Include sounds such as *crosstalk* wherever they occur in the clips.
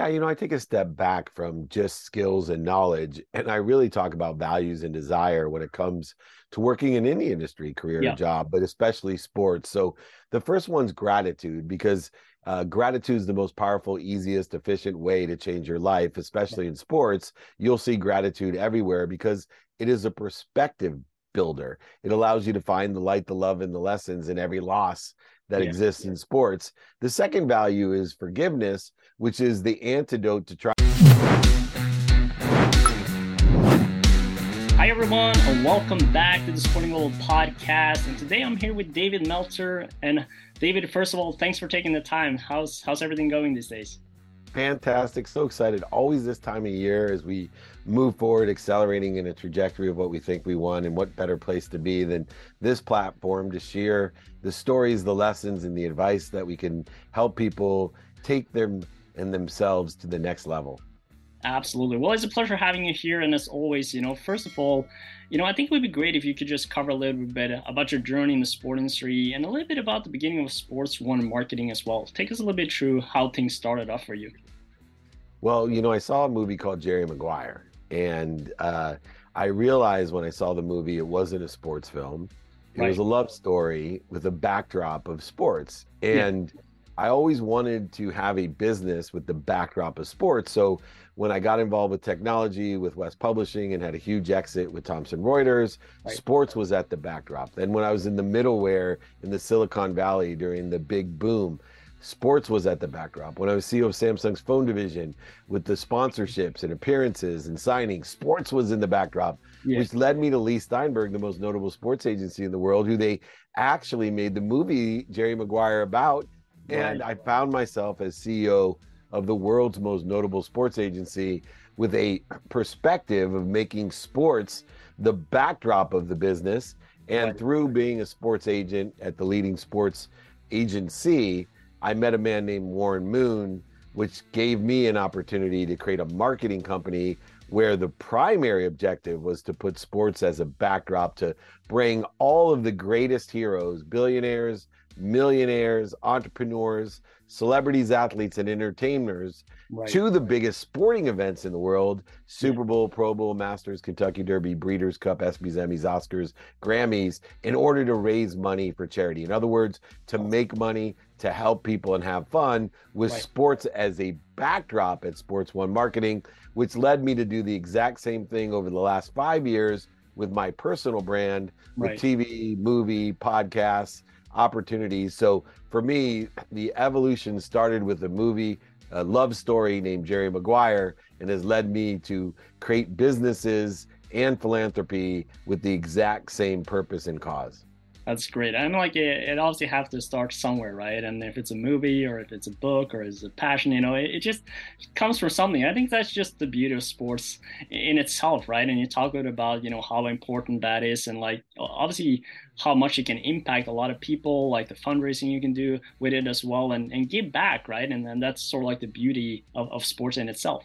Yeah, you know, I take a step back from just skills and knowledge, and I really talk about values and desire when it comes to working in any industry, career, Yeah. job, but especially sports. So the first one's gratitude, because uh, gratitude is the most powerful, easiest, efficient way to change your life, especially in sports. You'll see gratitude everywhere because it is a perspective builder. It allows you to find the light, the love, and the lessons in every loss that Yeah. exists in sports. The second value is forgiveness, which is the antidote to try. Hi, everyone, and welcome back to the Sporting World podcast. And today I'm here with David Meltzer. And David, first of all, thanks for taking the time. How's how's everything going these days? Fantastic. So excited. Always this time of year as we move forward, accelerating in a trajectory of what we think we want. And what better place to be than this platform to share the stories, the lessons, and the advice that we can help people take them and themselves to the next level. Absolutely. Well, it's a pleasure having you here. And as always, you know, first of all, you know, I think it would be great if you could just cover a little bit about your journey in the sport industry and a little bit about the beginning of Sports One marketing as well. Take us a little bit through how things started off for you. Well, you know, I saw a movie called Jerry Maguire, and uh, I realized when I saw the movie it wasn't a sports film. It was a love story with a backdrop of sports. Yeah. I always wanted to have a business with the backdrop of sports. So when I got involved with technology with West Publishing and had a huge exit with Thomson Reuters, Right. sports was at the backdrop. Then when I was in the middleware in the Silicon Valley during the big boom, sports was at the backdrop. When I was CEO of Samsung's phone division with the sponsorships and appearances and signings, sports was in the backdrop Yeah. which led me to Leigh Steinberg, the most notable sports agency in the world, who they actually made the movie Jerry Maguire about. And I found myself as CEO of the world's most notable sports agency with a perspective of making sports the backdrop of the business. And Right. through being a sports agent at the leading sports agency, I met a man named Warren Moon, which gave me an opportunity to create a marketing company where the primary objective was to put sports as a backdrop to bring all of the greatest heroes, billionaires, millionaires, entrepreneurs, celebrities, athletes, and entertainers Right. to the biggest sporting events in the world Super Bowl, Pro Bowl, Masters, Kentucky Derby, Breeders' Cup, ESPYs, Emmys, Oscars, Grammys in order to raise money for charity. In other words, to make money, to help people and have fun with Right. sports as a backdrop at Sports One Marketing, which led me to do the exact same thing over the last five years with my personal brand with Right. TV, movie, podcasts, opportunities. So for me, the evolution started with a movie, a love story named Jerry Maguire, and has led me to create businesses and philanthropy with the exact same purpose and cause. That's great. And like it, it obviously has to start somewhere, right? And if it's a movie or if it's a book or it's a passion, you know, it, it just comes from something. I think that's just the beauty of sports in itself, right? And you talk about, you know, how important that is and like obviously how much it can impact a lot of people, like the fundraising you can do with it as well and, and give back, right? And then that's sort of like the beauty of, of sports in itself.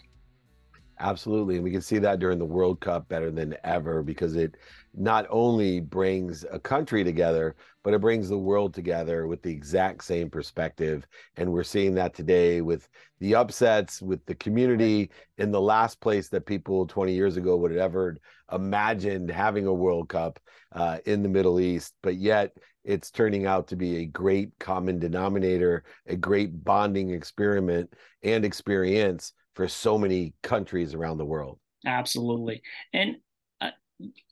Absolutely. And we can see that during the World Cup better than ever because it not only brings a country together, but it brings the world together with the exact same perspective. And we're seeing that today with the upsets, with the community in the last place that people 20 years ago would have ever imagined having a World Cup uh, in the Middle East. But yet it's turning out to be a great common denominator, a great bonding experiment and experience for so many countries around the world. Absolutely. And uh,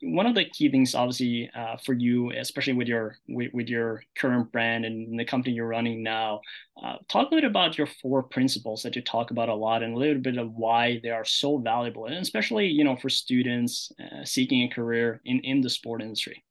one of the key things, obviously, uh, for you, especially with your with, with, your current brand and the company you're running now, uh, talk a bit about your four principles that you talk about a lot, and a little bit of why they are so valuable, and especially you know for students uh, seeking a career in in the sport industry.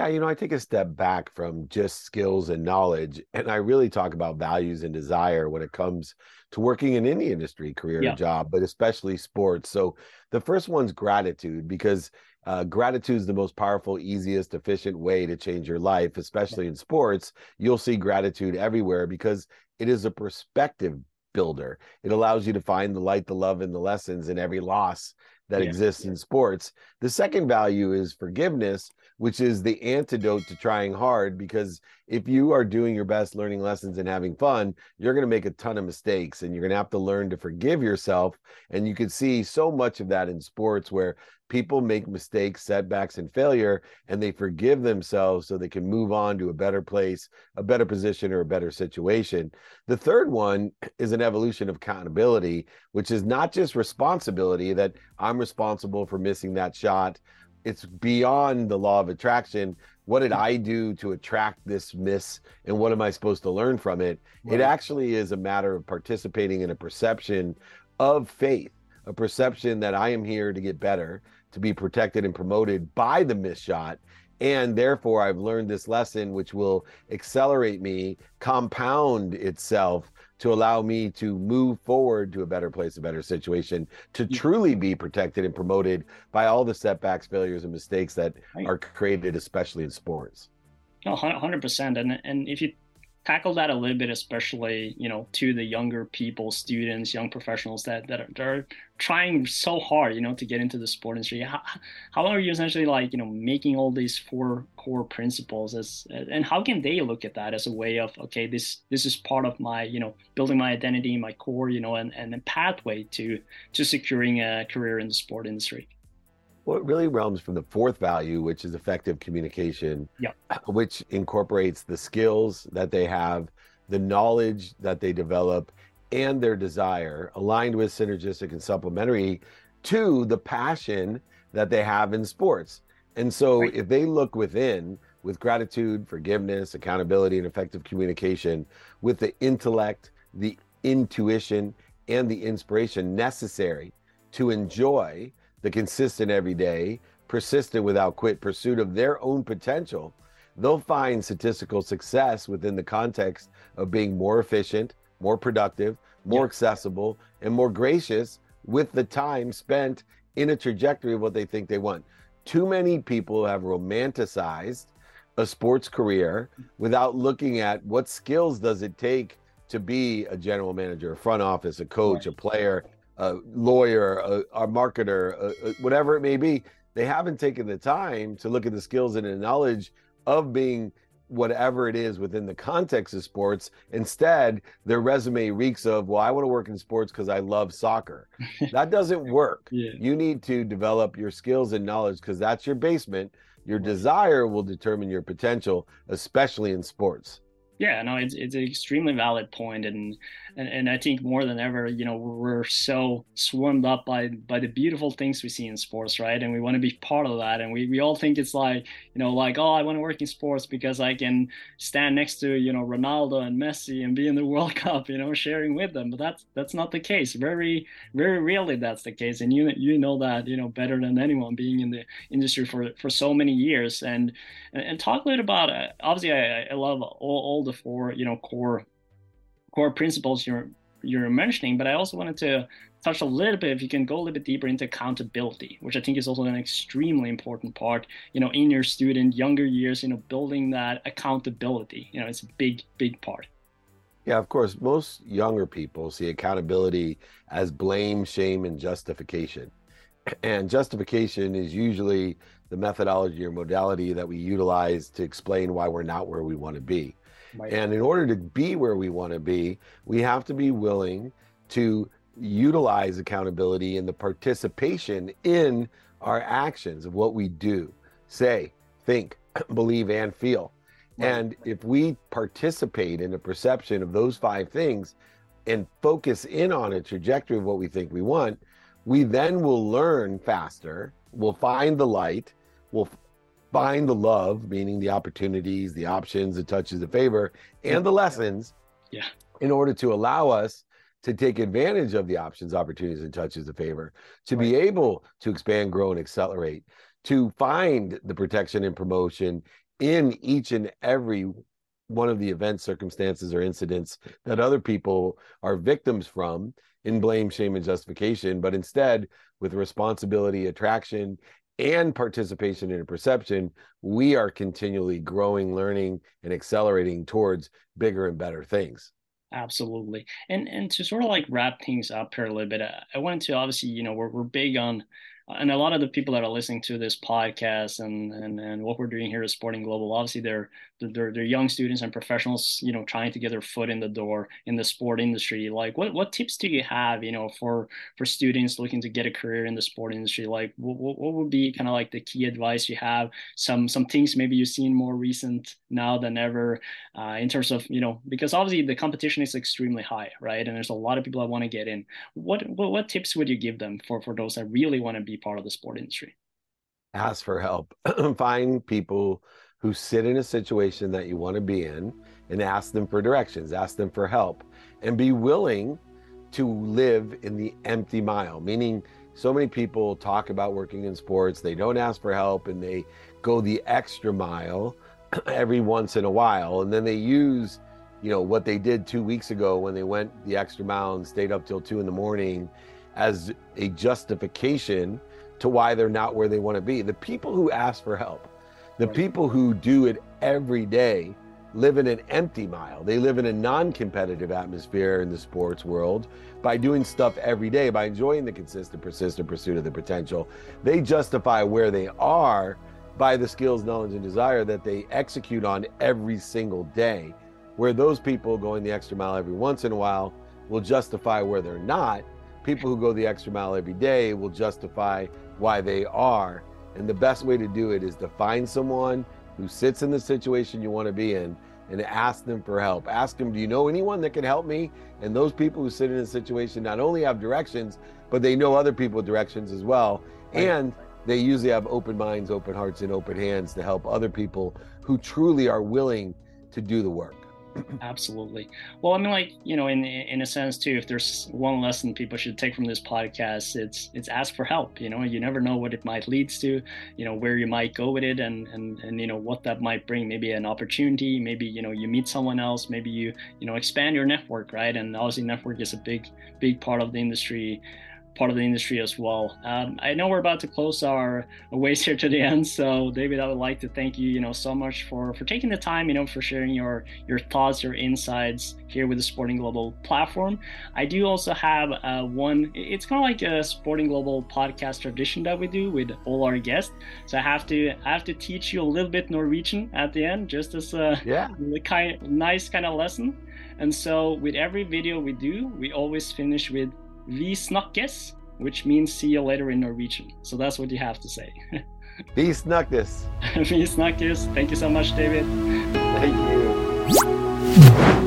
Yeah, you know, I take a step back from just skills and knowledge, and I really talk about values and desire when it comes to working in any industry, career, Yeah. job, but especially sports. So the first one's gratitude because uh, gratitude is the most powerful, easiest, efficient way to change your life, especially in sports. You'll see gratitude everywhere because it is a perspective builder. It allows you to find the light, the love, and the lessons in every loss that yeah. exists in sports. The second value is forgiveness, which is the antidote to trying hard. Because if you are doing your best, learning lessons, and having fun, you're going to make a ton of mistakes and you're going to have to learn to forgive yourself. And you can see so much of that in sports where people make mistakes, setbacks, and failure, and they forgive themselves so they can move on to a better place, a better position, or a better situation. The third one *clears throat* is an evolution of accountability, which is not just responsibility that I'm responsible for missing that shot. It's beyond the law of attraction. What did hmm. I do to attract this miss? And what am I supposed to learn from it? Right. It actually is a matter of participating in a perception of faith, a perception that I am here to get better, to be protected and promoted by the miss shot. And therefore, I've learned this lesson, which will accelerate me, compound itself to allow me to move forward to a better place, a better situation, to mm. truly be protected and promoted by all the setbacks, failures, and mistakes that right. are created, especially in sports. Oh, no, hundred percent. And and if you tackle that a little bit, especially you know to the younger people, students, young professionals that that are, that are trying so hard, you know, to get into the sport industry. How, how are you essentially like you know making all these four core principles as and how can they look at that as a way of okay, this this is part of my you know building my identity, my core, you know, and and a pathway to to securing a career in the sport industry. Well, it really realms from the fourth value, which is effective communication, yep. *clears throat* which incorporates the skills that they have, the knowledge that they develop, and their desire, aligned with synergistic and supplementary to the passion that they have in sports. And so, right. if they look within with gratitude, forgiveness, accountability, and effective communication, with the intellect, the intuition, and the inspiration necessary to enjoy the consistent everyday, persistent without quit pursuit of their own potential, they'll find statistical success within the context of being more efficient, more productive, more accessible, and more gracious with the time spent in a trajectory of what they think they want. Too many people have romanticized a sports career without looking at what skills does it take to be a general manager, a front office, a coach, a player, a lawyer, a, a marketer, a, a, whatever it may be, they haven't taken the time to look at the skills and the knowledge of being whatever it is within the context of sports. Instead, their resume reeks of, well, I want to work in sports because I love soccer. *laughs* that doesn't work. Yeah. You need to develop your skills and knowledge because that's your basement. Your desire will determine your potential, especially in sports. Yeah, no, it's it's an extremely valid point, and, and and I think more than ever, you know, we're so swarmed up by by the beautiful things we see in sports, right? And we want to be part of that, and we, we all think it's like, you know, like oh, I want to work in sports because I can stand next to you know Ronaldo and Messi and be in the *laughs* World Cup, you know, sharing with them. But that's that's not the case. Very very rarely that's the case, and you you know that you know better than anyone, being in the industry for for so many years. And and, talk a little about uh, obviously I, I love all all the the four you know core core principles you're you're mentioning, but I also wanted to touch a little bit if you can go a little bit deeper into accountability, which I think is also an extremely important part, you know, in your student younger years, you know, building that accountability. You know, it's a big, big part. Yeah, of course. Most younger people see accountability as blame, shame, and justification. *clears throat* And justification is usually the methodology or modality that we utilize to explain why we're not where we want to be. Right. And in order to be where we want to be, we have to be willing to utilize accountability and the participation in our actions of what we do, say, think, *clears throat* believe, and feel. Right. And if we participate in the perception of those five things and focus in on a trajectory of what we think we want, we then will learn faster, we'll find the light, we'll find the love, meaning the opportunities, the options, the touches, the favor, and the lessons. Yeah. In order to allow us to take advantage of the options, opportunities, and touches of favor, to right. be able to expand, grow, and accelerate, to find the protection and promotion in each and every one of the events, circumstances, or incidents that other people are victims from in blame, shame, and justification, but instead with responsibility, attraction, and participation in perception, we are continually growing, learning, and accelerating towards bigger and better things. Absolutely. And and to sort of like wrap things up here a little bit, I wanted to obviously, you know, we're, we're big on and a lot of the people that are listening to this podcast and and, and what we're doing here at Sporting Global, obviously they're, they're they're young students and professionals, you know, trying to get their foot in the door in the sport industry. Like, what what tips do you have, you know, for for students looking to get a career in the sport industry? Like, what, what would be kind of like the key advice you have? Some some things maybe you've seen more recent now than ever, uh, in terms of you know, because obviously the competition is extremely high, right? And there's a lot of people that want to get in. What what, what tips would you give them for for those that really want to be part of the sport industry? Ask for help. *clears throat* Find people who sit in a situation that you want to be in and ask them for directions, ask them for help, and be willing to live in the empty mile, meaning so many people talk about working in sports, they don't ask for help and they go the extra mile *clears throat* every once in a while. And then they use, you know, what they did two weeks ago when they went the extra mile and stayed up till two in the morning as a justification to why they're not where they want to be. The people who ask for help, the people who do it every day, live in an empty mile. They live in a non competitive atmosphere in the sports world by doing stuff every day, by enjoying the consistent, persistent pursuit of the potential. They justify where they are by the skills, knowledge, and desire that they execute on every single day. Where those people going the extra mile every once in a while will justify where they're not people who go the extra mile every day will justify why they are. And the best way to do it is to find someone who sits in the situation you want to be in and ask them for help. Ask them, do you know anyone that can help me? And those people who sit in a situation not only have directions, but they know other people directions as well. Right. And they usually have open minds, open hearts, and open hands to help other people who truly are willing to do the work. Absolutely. Well, I mean, like you know, in in a sense too, if there's one lesson people should take from this podcast, it's it's ask for help. You know, you never know what it might lead to. You know, where you might go with it, and and and you know what that might bring. Maybe an opportunity. Maybe you know you meet someone else. Maybe you you know expand your network, right? And obviously, network is a big big part of the industry part of the industry as well. Um, I know we're about to close our ways here to the end, so David, I would like to thank you, you know, so much for for taking the time, you know, for sharing your your thoughts, your insights here with the Sporting Global platform. I do also have uh, one. It's kind of like a Sporting Global podcast tradition that we do with all our guests. So I have to I have to teach you a little bit Norwegian at the end, just as a yeah, kind nice kind of lesson. And so with every video we do, we always finish with Vi snakkes, which means see you later in Norwegian. So that's what you have to say. Vi snakkes. Vi snakkes. Thank you so much, David. Thank you.